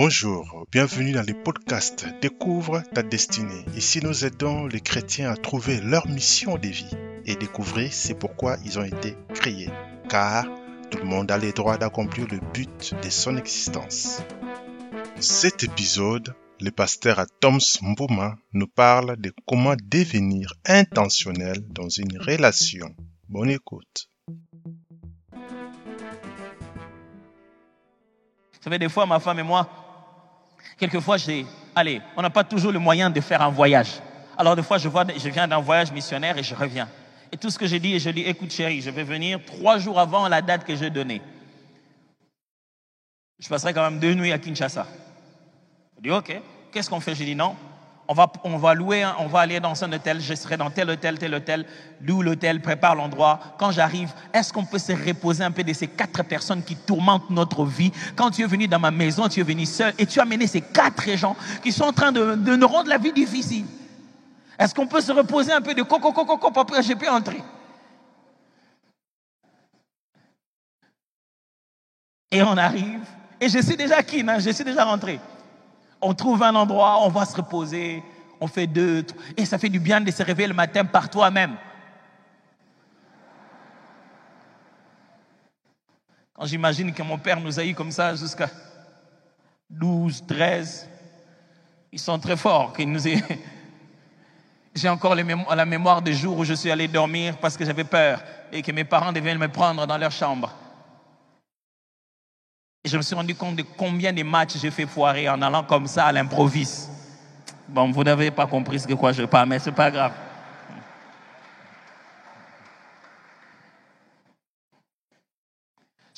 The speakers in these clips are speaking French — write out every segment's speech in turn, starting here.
Bonjour, bienvenue dans le podcast Découvre ta destinée. Ici, nous aidons les chrétiens à trouver leur mission de vie et découvrir c'est pourquoi ils ont été créés. Car tout le monde a le droit d'accomplir le but de son existence. Cet épisode, le pasteur Toms Mbuma nous parle de comment devenir intentionnel dans une relation. Bonne écoute. Vous savez, des fois, ma femme et moi, quelquefois, j'ai, allez, on n'a pas toujours le moyen de faire un voyage. Alors, des fois, je, vois, je viens d'un voyage missionnaire et je reviens. Et tout ce que j'ai dit, je dis, écoute chérie, je vais venir trois jours avant la date que j'ai donnée. Je passerai quand même deux nuits à Kinshasa. Je dis, ok, qu'est-ce qu'on fait? Je dis, non, on va, louer, on va aller dans un hôtel, je serai dans tel hôtel, tel hôtel, loue l'hôtel, prépare l'endroit. Quand j'arrive, est-ce qu'on peut se reposer un peu de ces quatre personnes qui tourmentent notre vie? Quand tu es venu dans ma maison, tu es venu seul et tu as amené ces quatre gens qui sont en train de, de nous rendre la vie difficile. Est-ce qu'on peut se reposer un peu de coco, coco, coco, après j'ai pu entrer Et on arrive, et je suis déjà qui, hein, je suis déjà rentré. On trouve un endroit, on va se reposer, on fait deux, et ça fait du bien de se réveiller le matin par toi-même. Quand j'imagine que mon père nous a eu comme ça jusqu'à 12, 13, ils sont très forts. J'ai encore la mémoire des jours où je suis allé dormir parce que j'avais peur et que mes parents devaient me prendre dans leur chambre. Et je me suis rendu compte de combien de matchs j'ai fait foirer en allant comme ça à l'improviste. Bon, vous n'avez pas compris ce que quoi je parle, mais c'est pas grave.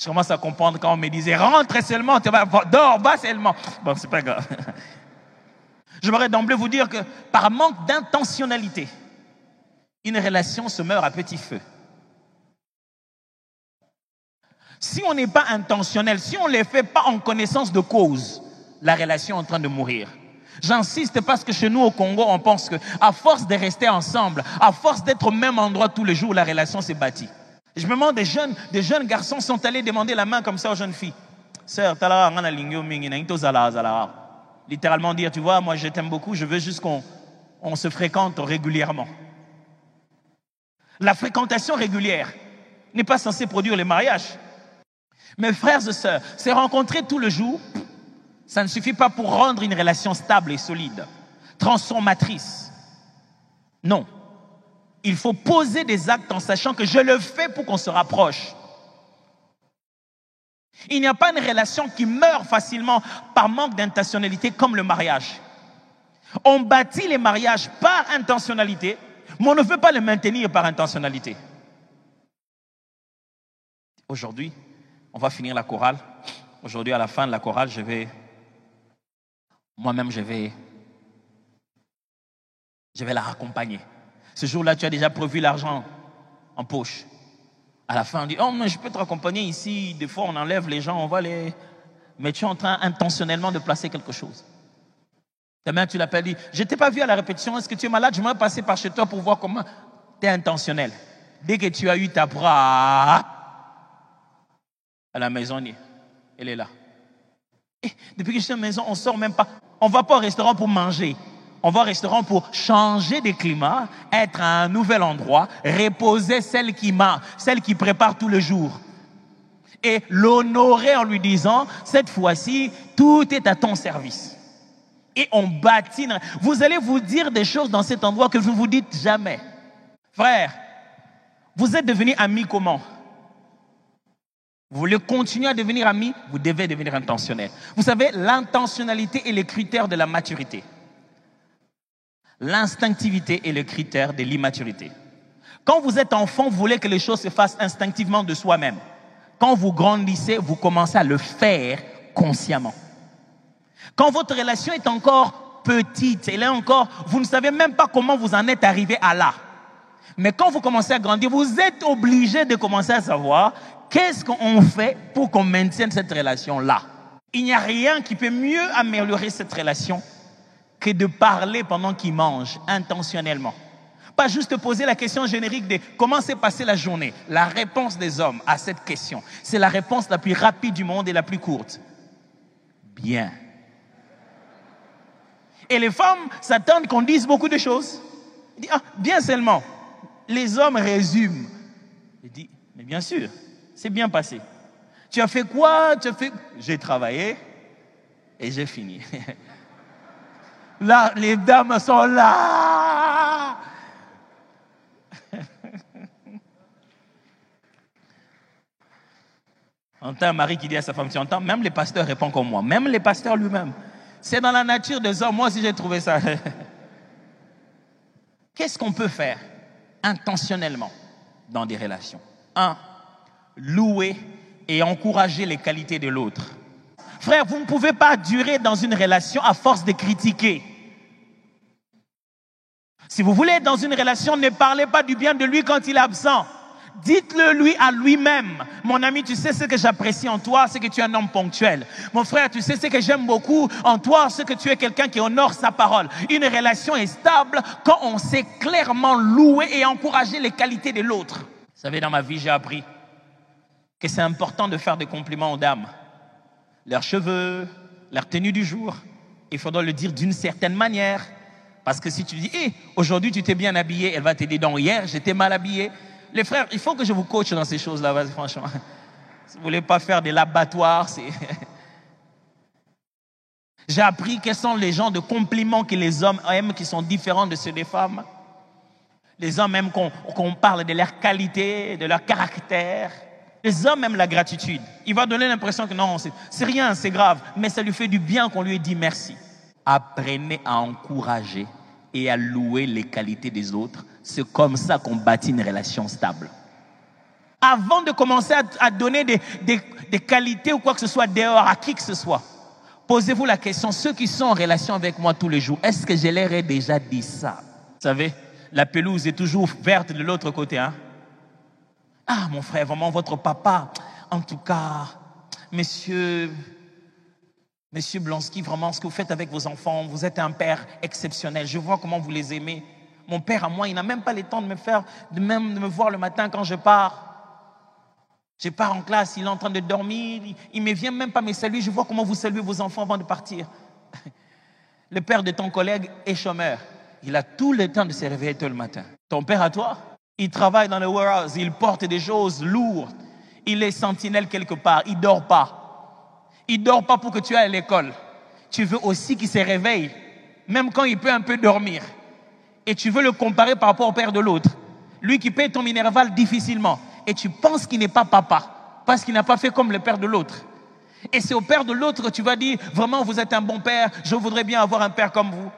Je commence à comprendre quand on me disait rentre seulement, dors, va seulement. Bon, c'est pas grave. J'aimerais d'emblée vous dire que par manque d'intentionnalité, une relation se meurt à petit feu. Si on n'est pas intentionnel, si on ne les fait pas en connaissance de cause, la relation est en train de mourir. J'insiste parce que chez nous au Congo, on pense que à force de rester ensemble, à force d'être au même endroit tous les jours, la relation s'est bâtie. Je me demande des jeunes, des jeunes garçons sont allés demander la main comme ça aux jeunes filles. Sœur, littéralement dire, tu vois, moi je t'aime beaucoup, je veux juste qu'on on se fréquente régulièrement. La fréquentation régulière n'est pas censée produire le mariage. Mes frères et sœurs, se rencontrer tout le jour, ça ne suffit pas pour rendre une relation stable et solide, transformatrice. Non. Il faut poser des actes en sachant que je le fais pour qu'on se rapproche. Il n'y a pas une relation qui meurt facilement par manque d'intentionnalité comme le mariage. On bâtit les mariages par intentionnalité, mais on ne veut pas les maintenir par intentionnalité. Aujourd'hui, on va finir la chorale. Aujourd'hui, à la fin de la chorale, je vais, moi-même, je vais, je vais la raccompagner. Ce jour-là, tu as déjà prévu l'argent en poche. À la fin, on dit, oh, mais je peux te raccompagner ici. Des fois, on enlève les gens, on va les... Mais tu es en train intentionnellement de placer quelque chose. Demain, tu l'appelles, dit, je t'ai pas vu à la répétition, est-ce que tu es malade? Je vais passer par chez toi pour voir comment tu es intentionnel. Dès que tu as eu ta bras, à la maison, elle est là. Depuis que je suis à la maison, on ne sort même pas. On ne va pas au restaurant pour manger. On va au restaurant pour changer de climat, être à un nouvel endroit, reposer celle qui m'a, celle qui prépare tout le jour. Et l'honorer en lui disant, cette fois-ci, tout est à ton service. Et on bâtit. Vous allez vous dire des choses dans cet endroit que vous ne vous dites jamais. Frère, vous êtes devenus amis comment? Vous voulez continuer à devenir ami, vous devez devenir intentionnel. Vous savez, l'intentionnalité est le critère de la maturité. L'instinctivité est le critère de l'immaturité. Quand vous êtes enfant, vous voulez que les choses se fassent instinctivement de soi-même. Quand vous grandissez, vous commencez à le faire consciemment. Quand votre relation est encore petite, elle est encore, vous ne savez même pas comment vous en êtes arrivé à là. Mais quand vous commencez à grandir, vous êtes obligé de commencer à savoir qu'est-ce qu'on fait pour qu'on maintienne cette relation-là? Il n'y a rien qui peut mieux améliorer cette relation que de parler pendant qu'il mange, intentionnellement. Pas juste poser la question générique de comment s'est passée la journée? La réponse des hommes à cette question, c'est la réponse la plus rapide du monde et la plus courte. Bien. Et les femmes s'attendent qu'on dise beaucoup de choses. Ah, bien seulement. Les hommes résument. Il dit, mais bien sûr, c'est bien passé. Tu as fait quoi? J'ai travaillé et j'ai fini. Là, les dames sont là. entend un mari qui dit à sa femme, tu entends, même les pasteurs répondent comme moi, même les pasteurs lui-même. C'est dans la nature des hommes, moi aussi j'ai trouvé ça. Qu'est-ce qu'on peut faire intentionnellement dans des relations? Un, louer et encourager les qualités de l'autre. Frère, vous ne pouvez pas durer dans une relation à force de critiquer. Si vous voulez être dans une relation, ne parlez pas du bien de lui quand il est absent. Dites-le lui à lui-même. Mon ami, tu sais ce que j'apprécie en toi, c'est que tu es un homme ponctuel. Mon frère, tu sais ce que j'aime beaucoup en toi, c'est que tu es quelqu'un qui honore sa parole. Une relation est stable quand on sait clairement louer et encourager les qualités de l'autre. Vous savez, dans ma vie, j'ai appris que c'est important de faire des compliments aux dames. Leurs cheveux, leur tenue du jour, il faudra le dire d'une certaine manière. Parce que si tu dis, hé, aujourd'hui tu t'es bien habillé, elle va te dire, non, hier j'étais mal habillé les frères, il faut que je vous coach dans ces choses-là, franchement. Si vous voulez pas faire de l'abattoir, c'est... J'ai appris quels sont les genres de compliments que les hommes aiment qui sont différents de ceux des femmes. Les hommes aiment qu'on parle de leur qualité, de leur caractère. Les hommes aiment la gratitude. Il va donner l'impression que non, c'est rien, c'est grave, mais ça lui fait du bien qu'on lui ait dit merci. Apprenez à encourager et à louer les qualités des autres c'est comme ça qu'on bâtit une relation stable. Avant de commencer à, donner des, des, qualités ou quoi que ce soit dehors à qui que ce soit, posez-vous la question, ceux qui sont en relation avec moi tous les jours, est-ce que je leur ai déjà dit ça? Vous savez, la pelouse est toujours verte de l'autre côté. Hein? Ah, mon frère, vraiment, votre papa, en tout cas, monsieur, monsieur Blonsky, vraiment, ce que vous faites avec vos enfants, vous êtes un père exceptionnel. Je vois comment vous les aimez. Mon père à moi, il n'a même pas le temps de me faire, de même de me voir le matin quand je pars. Je pars en classe, il est en train de dormir, il ne me vient même pas me saluer. Je vois comment vous saluez vos enfants avant de partir. Le père de ton collègue est chômeur. Il a tout le temps de se réveiller tôt le matin. Ton père à toi, il travaille dans le warehouse, il porte des choses lourdes. Il est sentinelle quelque part, il dort pas. Il dort pas pour que tu ailles à l'école. Tu veux aussi qu'il se réveille, même quand il peut un peu dormir et tu veux le comparer par rapport au père de l'autre, lui qui paye ton minerval difficilement, et tu penses qu'il n'est pas papa, parce qu'il n'a pas fait comme le père de l'autre. Et c'est au père de l'autre que tu vas dire, vraiment, vous êtes un bon père, je voudrais bien avoir un père comme vous.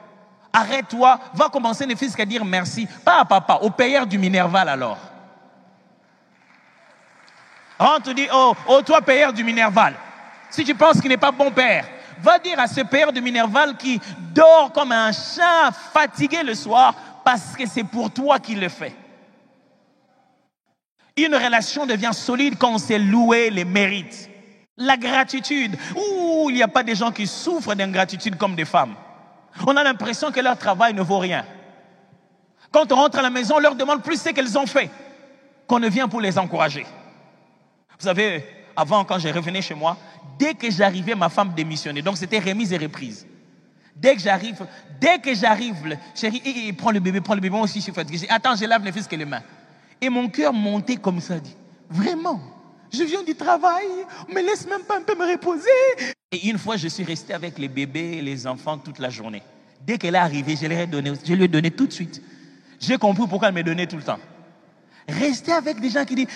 Arrête-toi, va commencer ne fils qu'à dire merci, pas à papa, au payeur du minerval alors. On te dit, oh, oh, toi payeur du minerval, si tu penses qu'il n'est pas bon père, Va dire à ce père de Minerval qui dort comme un chat fatigué le soir parce que c'est pour toi qu'il le fait. Une relation devient solide quand on sait louer les mérites. La gratitude. Ouh, il n'y a pas des gens qui souffrent d'ingratitude comme des femmes. On a l'impression que leur travail ne vaut rien. Quand on rentre à la maison, on leur demande plus ce qu'elles ont fait qu'on ne vient pour les encourager. Vous savez, avant, quand je revenais chez moi, dès que j'arrivais, ma femme démissionnait. Donc c'était remise et reprise. Dès que j'arrive, dès que j'arrive, chérie, il prend le bébé, prends le bébé, moi aussi je suis fatigué. Attends, je lave les fils que les mains. Et mon cœur montait comme ça, dit, vraiment, je viens du travail, me laisse même pas un peu me reposer. Et une fois, je suis resté avec les bébés et les enfants toute la journée. Dès qu'elle est arrivée, je, lui ai donné tout de suite. J'ai compris pourquoi elle me donnait tout le temps. Restez avec des gens qui disent,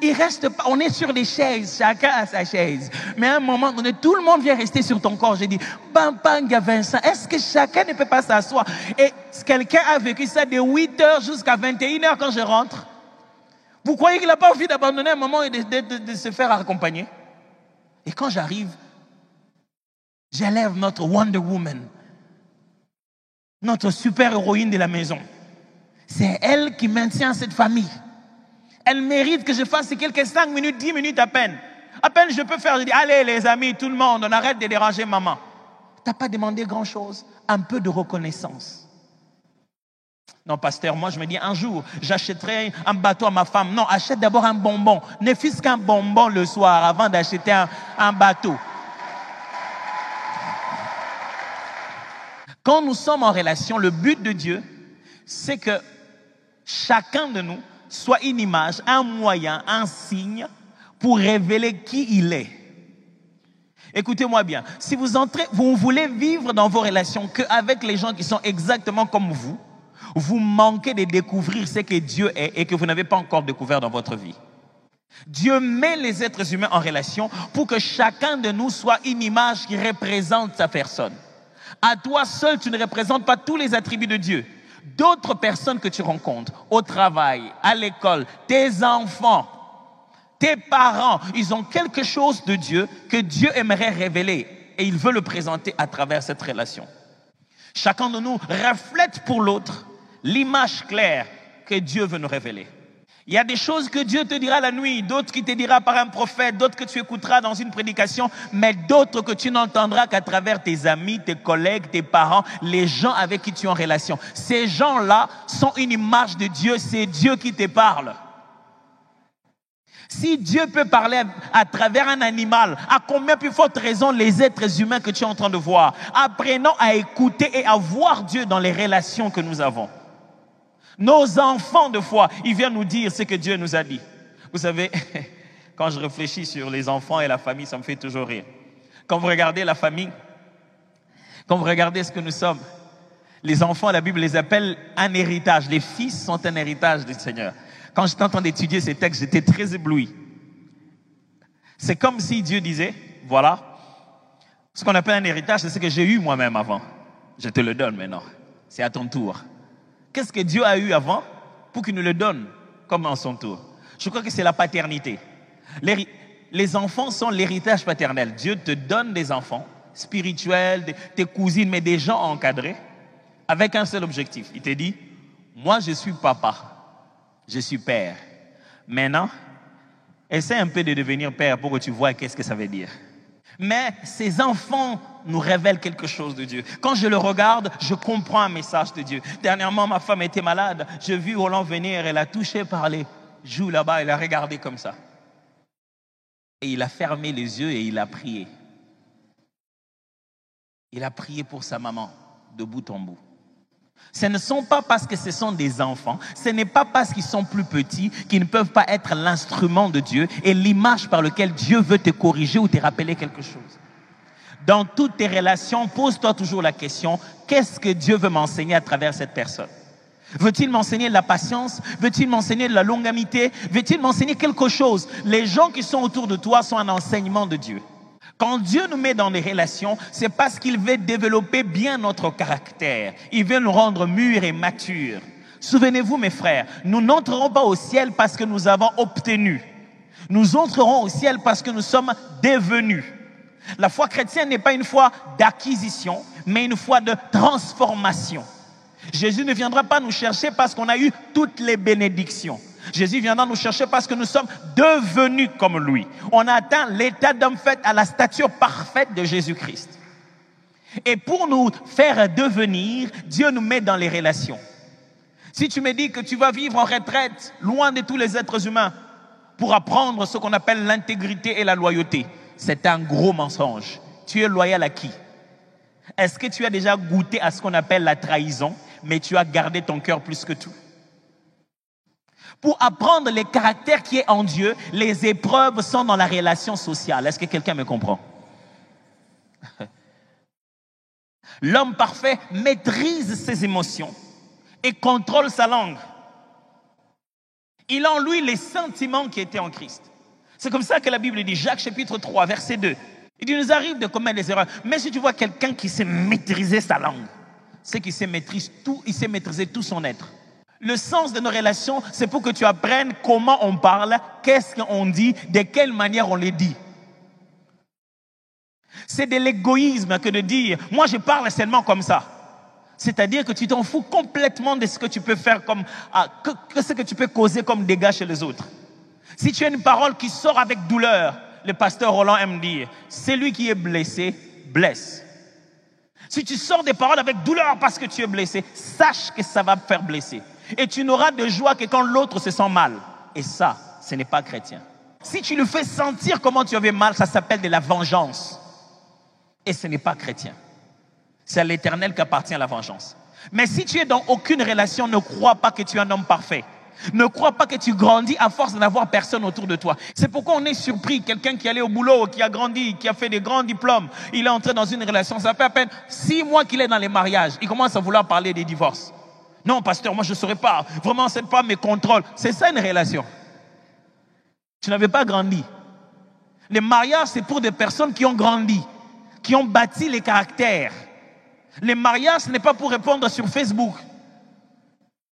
il reste pas, on est sur des chaises, chacun a sa chaise. Mais à un moment donné, tout le monde vient rester sur ton corps. J'ai dit, Bampanga Vincent, est-ce que chacun ne peut pas s'asseoir? Et quelqu'un a vécu ça de 8 heures jusqu'à 21 heures quand je rentre. Vous croyez qu'il n'a pas envie d'abandonner un moment et de, se faire accompagner? Et quand j'arrive, j'élève notre Wonder Woman, notre super héroïne de la maison. C'est elle qui maintient cette famille elle mérite que je fasse quelques 5 minutes, 10 minutes à peine. À peine je peux faire, je dis, allez les amis, tout le monde, on arrête de déranger maman. Tu n'as pas demandé grand-chose, un peu de reconnaissance. Non, pasteur, moi je me dis, un jour, j'achèterai un bateau à ma femme. Non, achète d'abord un bonbon. Ne fût qu'un bonbon le soir avant d'acheter un, un bateau. Quand nous sommes en relation, le but de Dieu, c'est que chacun de nous soit une image, un moyen, un signe pour révéler qui il est. Écoutez-moi bien, si vous entrez, vous voulez vivre dans vos relations qu'avec les gens qui sont exactement comme vous, vous manquez de découvrir ce que Dieu est et que vous n'avez pas encore découvert dans votre vie. Dieu met les êtres humains en relation pour que chacun de nous soit une image qui représente sa personne. À toi seul, tu ne représentes pas tous les attributs de Dieu. D'autres personnes que tu rencontres au travail, à l'école, tes enfants, tes parents, ils ont quelque chose de Dieu que Dieu aimerait révéler et il veut le présenter à travers cette relation. Chacun de nous reflète pour l'autre l'image claire que Dieu veut nous révéler. Il y a des choses que Dieu te dira la nuit, d'autres qui te dira par un prophète, d'autres que tu écouteras dans une prédication, mais d'autres que tu n'entendras qu'à travers tes amis, tes collègues, tes parents, les gens avec qui tu es en relation. Ces gens-là sont une image de Dieu, c'est Dieu qui te parle. Si Dieu peut parler à travers un animal, à combien plus forte raison les êtres humains que tu es en train de voir? Apprenons à écouter et à voir Dieu dans les relations que nous avons. Nos enfants de foi, ils viennent nous dire ce que Dieu nous a dit. Vous savez, quand je réfléchis sur les enfants et la famille, ça me fait toujours rire. Quand vous regardez la famille, quand vous regardez ce que nous sommes, les enfants, la Bible les appelle un héritage. Les fils sont un héritage du Seigneur. Quand j'étais en train d'étudier ces textes, j'étais très ébloui. C'est comme si Dieu disait, voilà, ce qu'on appelle un héritage, c'est ce que j'ai eu moi-même avant. Je te le donne maintenant. C'est à ton tour. Qu'est-ce que Dieu a eu avant pour qu'il nous le donne comme en son tour? Je crois que c'est la paternité. Les, enfants sont l'héritage paternel. Dieu te donne des enfants spirituels, tes cousines, mais des gens encadrés avec un seul objectif. Il te dit, moi je suis papa, je suis père. Maintenant, essaie un peu de devenir père pour que tu vois qu'est-ce que ça veut dire. Mais ces enfants nous révèlent quelque chose de Dieu. Quand je le regarde, je comprends un message de Dieu. Dernièrement, ma femme était malade. J'ai vu Roland venir, elle a touché par les joues là-bas, elle a regardé comme ça. Et il a fermé les yeux et il a prié. Il a prié pour sa maman, de bout en bout. Ce ne sont pas parce que ce sont des enfants, ce n'est pas parce qu'ils sont plus petits qu'ils ne peuvent pas être l'instrument de Dieu et l'image par laquelle Dieu veut te corriger ou te rappeler quelque chose. Dans toutes tes relations, pose-toi toujours la question, qu'est-ce que Dieu veut m'enseigner à travers cette personne? Veut-il m'enseigner de la patience? Veut-il m'enseigner de la longamité Veut-il m'enseigner quelque chose? Les gens qui sont autour de toi sont un enseignement de Dieu. Quand Dieu nous met dans des relations, c'est parce qu'il veut développer bien notre caractère. Il veut nous rendre mûrs et matures. Souvenez-vous, mes frères, nous n'entrerons pas au ciel parce que nous avons obtenu. Nous entrerons au ciel parce que nous sommes devenus. La foi chrétienne n'est pas une foi d'acquisition, mais une foi de transformation. Jésus ne viendra pas nous chercher parce qu'on a eu toutes les bénédictions. Jésus viendra nous chercher parce que nous sommes devenus comme lui. On a atteint l'état d'homme fait à la stature parfaite de Jésus-Christ. Et pour nous faire devenir, Dieu nous met dans les relations. Si tu me dis que tu vas vivre en retraite, loin de tous les êtres humains, pour apprendre ce qu'on appelle l'intégrité et la loyauté, c'est un gros mensonge. Tu es loyal à qui? Est-ce que tu as déjà goûté à ce qu'on appelle la trahison, mais tu as gardé ton cœur plus que tout? Pour apprendre les caractères qui est en Dieu, les épreuves sont dans la relation sociale. Est-ce que quelqu'un me comprend? L'homme parfait maîtrise ses émotions et contrôle sa langue. Il a en lui les sentiments qui étaient en Christ. C'est comme ça que la Bible dit, Jacques chapitre 3, verset 2. Il dit, nous arrive de commettre des erreurs. Mais si tu vois quelqu'un qui sait maîtriser sa langue, c'est qu'il sait maîtriser tout, il sait maîtriser tout son être. Le sens de nos relations, c'est pour que tu apprennes comment on parle, qu'est-ce qu'on dit, de quelle manière on les dit. C'est de l'égoïsme que de dire, moi je parle seulement comme ça. C'est-à-dire que tu t'en fous complètement de ce que tu peux faire comme, ah, que, ce que tu peux causer comme dégâts chez les autres. Si tu as une parole qui sort avec douleur, le pasteur Roland aime dire, celui qui est blessé blesse. Si tu sors des paroles avec douleur parce que tu es blessé, sache que ça va te faire blesser. Et tu n'auras de joie que quand l'autre se sent mal. Et ça, ce n'est pas chrétien. Si tu lui fais sentir comment tu avais mal, ça s'appelle de la vengeance. Et ce n'est pas chrétien. C'est à l'éternel qu'appartient la vengeance. Mais si tu es dans aucune relation, ne crois pas que tu es un homme parfait. Ne crois pas que tu grandis à force d'avoir personne autour de toi. C'est pourquoi on est surpris. Quelqu'un qui allait au boulot, qui a grandi, qui a fait des grands diplômes, il est entré dans une relation. Ça fait à peine six mois qu'il est dans les mariages. Il commence à vouloir parler des divorces. Non, pasteur, moi je ne saurais pas. Vraiment, cette femme me contrôle. C'est ça une relation. Tu n'avais pas grandi. Les mariages, c'est pour des personnes qui ont grandi, qui ont bâti les caractères. Les mariages, ce n'est pas pour répondre sur Facebook.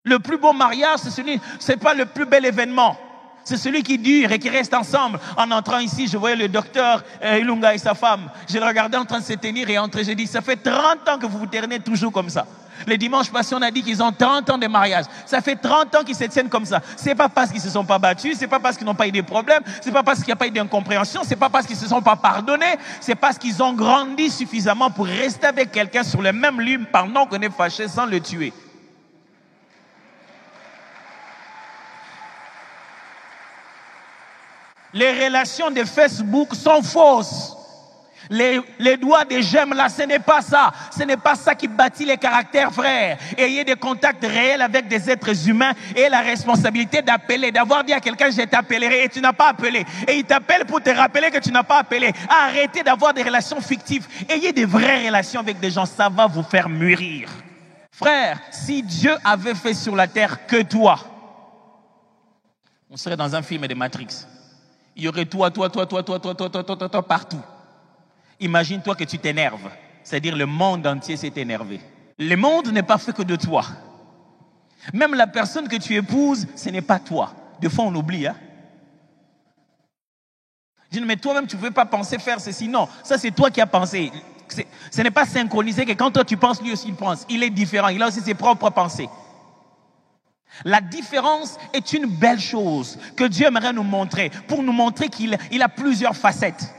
Le plus beau mariage, c'est celui, c'est pas le plus bel événement. C'est celui qui dure et qui reste ensemble. En entrant ici, je voyais le docteur euh, Ilunga et sa femme. Je le regardais en train de se tenir et entrer. J'ai dit, ça fait 30 ans que vous vous tenez toujours comme ça. Les dimanches passés, on a dit qu'ils ont 30 ans de mariage. Ça fait 30 ans qu'ils se tiennent comme ça. C'est pas parce qu'ils se sont pas battus, c'est pas parce qu'ils n'ont pas eu de problèmes, c'est pas parce qu'il n'y a pas eu d'incompréhension, c'est pas parce qu'ils se sont pas pardonnés, c'est parce qu'ils ont grandi suffisamment pour rester avec quelqu'un sur le même lieu pendant qu'on est fâché sans le tuer. Les relations de Facebook sont fausses. Les, doigts des j'aime là, ce n'est pas ça. Ce n'est pas ça qui bâtit les caractères, frères. Ayez des contacts réels avec des êtres humains et la responsabilité d'appeler, d'avoir dit à quelqu'un je t'appellerai et tu n'as pas appelé. Et il t'appelle pour te rappeler que tu n'as pas appelé. Arrêtez d'avoir des relations fictives. Ayez des vraies relations avec des gens. Ça va vous faire mûrir. Frère, si Dieu avait fait sur la terre que toi, on serait dans un film de Matrix. Il y aurait toi, toi, toi, toi, toi, toi, toi, toi, toi, toi, toi partout. Imagine-toi que tu t'énerves. C'est-à-dire le monde entier s'est énervé. Le monde n'est pas fait que de toi. Même la personne que tu épouses, ce n'est pas toi. Des fois, on oublie. Hein? Je dis, mais toi-même, tu ne pouvais pas penser faire ceci. Non, ça, c'est toi qui as pensé. Ce n'est pas synchronisé que quand toi tu penses, lui aussi il pense. Il est différent. Il a aussi ses propres pensées. La différence est une belle chose que Dieu aimerait nous montrer pour nous montrer qu'il il a plusieurs facettes.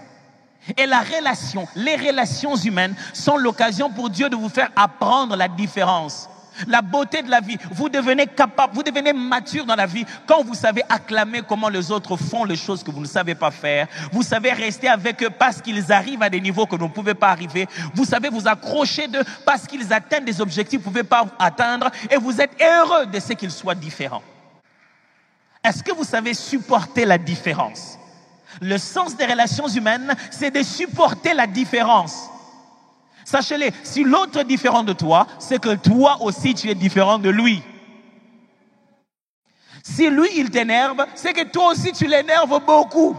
Et la relation, les relations humaines sont l'occasion pour Dieu de vous faire apprendre la différence. La beauté de la vie. Vous devenez capable, vous devenez mature dans la vie quand vous savez acclamer comment les autres font les choses que vous ne savez pas faire. Vous savez rester avec eux parce qu'ils arrivent à des niveaux que vous ne pouvez pas arriver. Vous savez vous accrocher d'eux parce qu'ils atteignent des objectifs que vous ne pouvez pas atteindre. Et vous êtes heureux de ce qu'ils soient différents. Est-ce que vous savez supporter la différence? Le sens des relations humaines, c'est de supporter la différence. Sachez-le, si l'autre est différent de toi, c'est que toi aussi tu es différent de lui. Si lui, il t'énerve, c'est que toi aussi tu l'énerves beaucoup.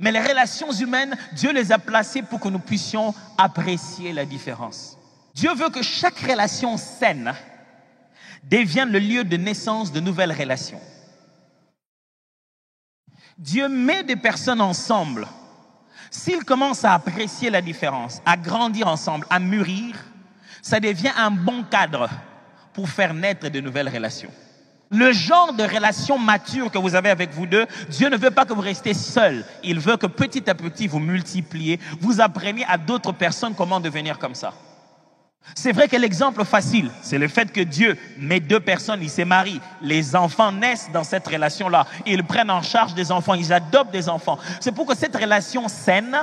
Mais les relations humaines, Dieu les a placées pour que nous puissions apprécier la différence. Dieu veut que chaque relation saine devienne le lieu de naissance de nouvelles relations. Dieu met des personnes ensemble S'ils commencent à apprécier la différence, à grandir ensemble, à mûrir, ça devient un bon cadre pour faire naître de nouvelles relations. Le genre de relation mature que vous avez avec vous deux, Dieu ne veut pas que vous restiez seul. Il veut que petit à petit vous multipliez, vous appreniez à d'autres personnes comment devenir comme ça. C'est vrai que l'exemple facile, c'est le fait que Dieu met deux personnes, ils se marient, les enfants naissent dans cette relation-là, ils prennent en charge des enfants, ils adoptent des enfants. C'est pour que cette relation saine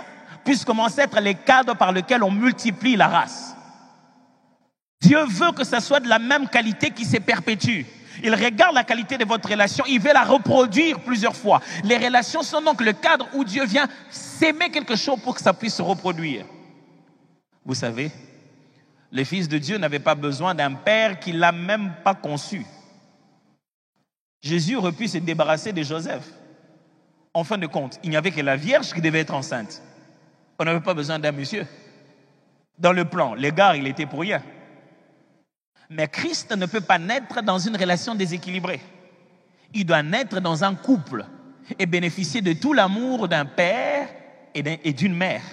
puisse commencer à être les cadres par lesquels on multiplie la race. Dieu veut que ce soit de la même qualité qui se perpétue. Il regarde la qualité de votre relation, il veut la reproduire plusieurs fois. Les relations sont donc le cadre où Dieu vient s'aimer quelque chose pour que ça puisse se reproduire. Vous savez, le Fils de Dieu n'avait pas besoin d'un Père qui l'a même pas conçu. Jésus aurait pu se débarrasser de Joseph. En fin de compte, il n'y avait que la Vierge qui devait être enceinte. On n'avait pas besoin d'un monsieur. Dans le plan, l'égard, il était pour rien. Mais Christ ne peut pas naître dans une relation déséquilibrée. Il doit naître dans un couple et bénéficier de tout l'amour d'un père et d'une mère.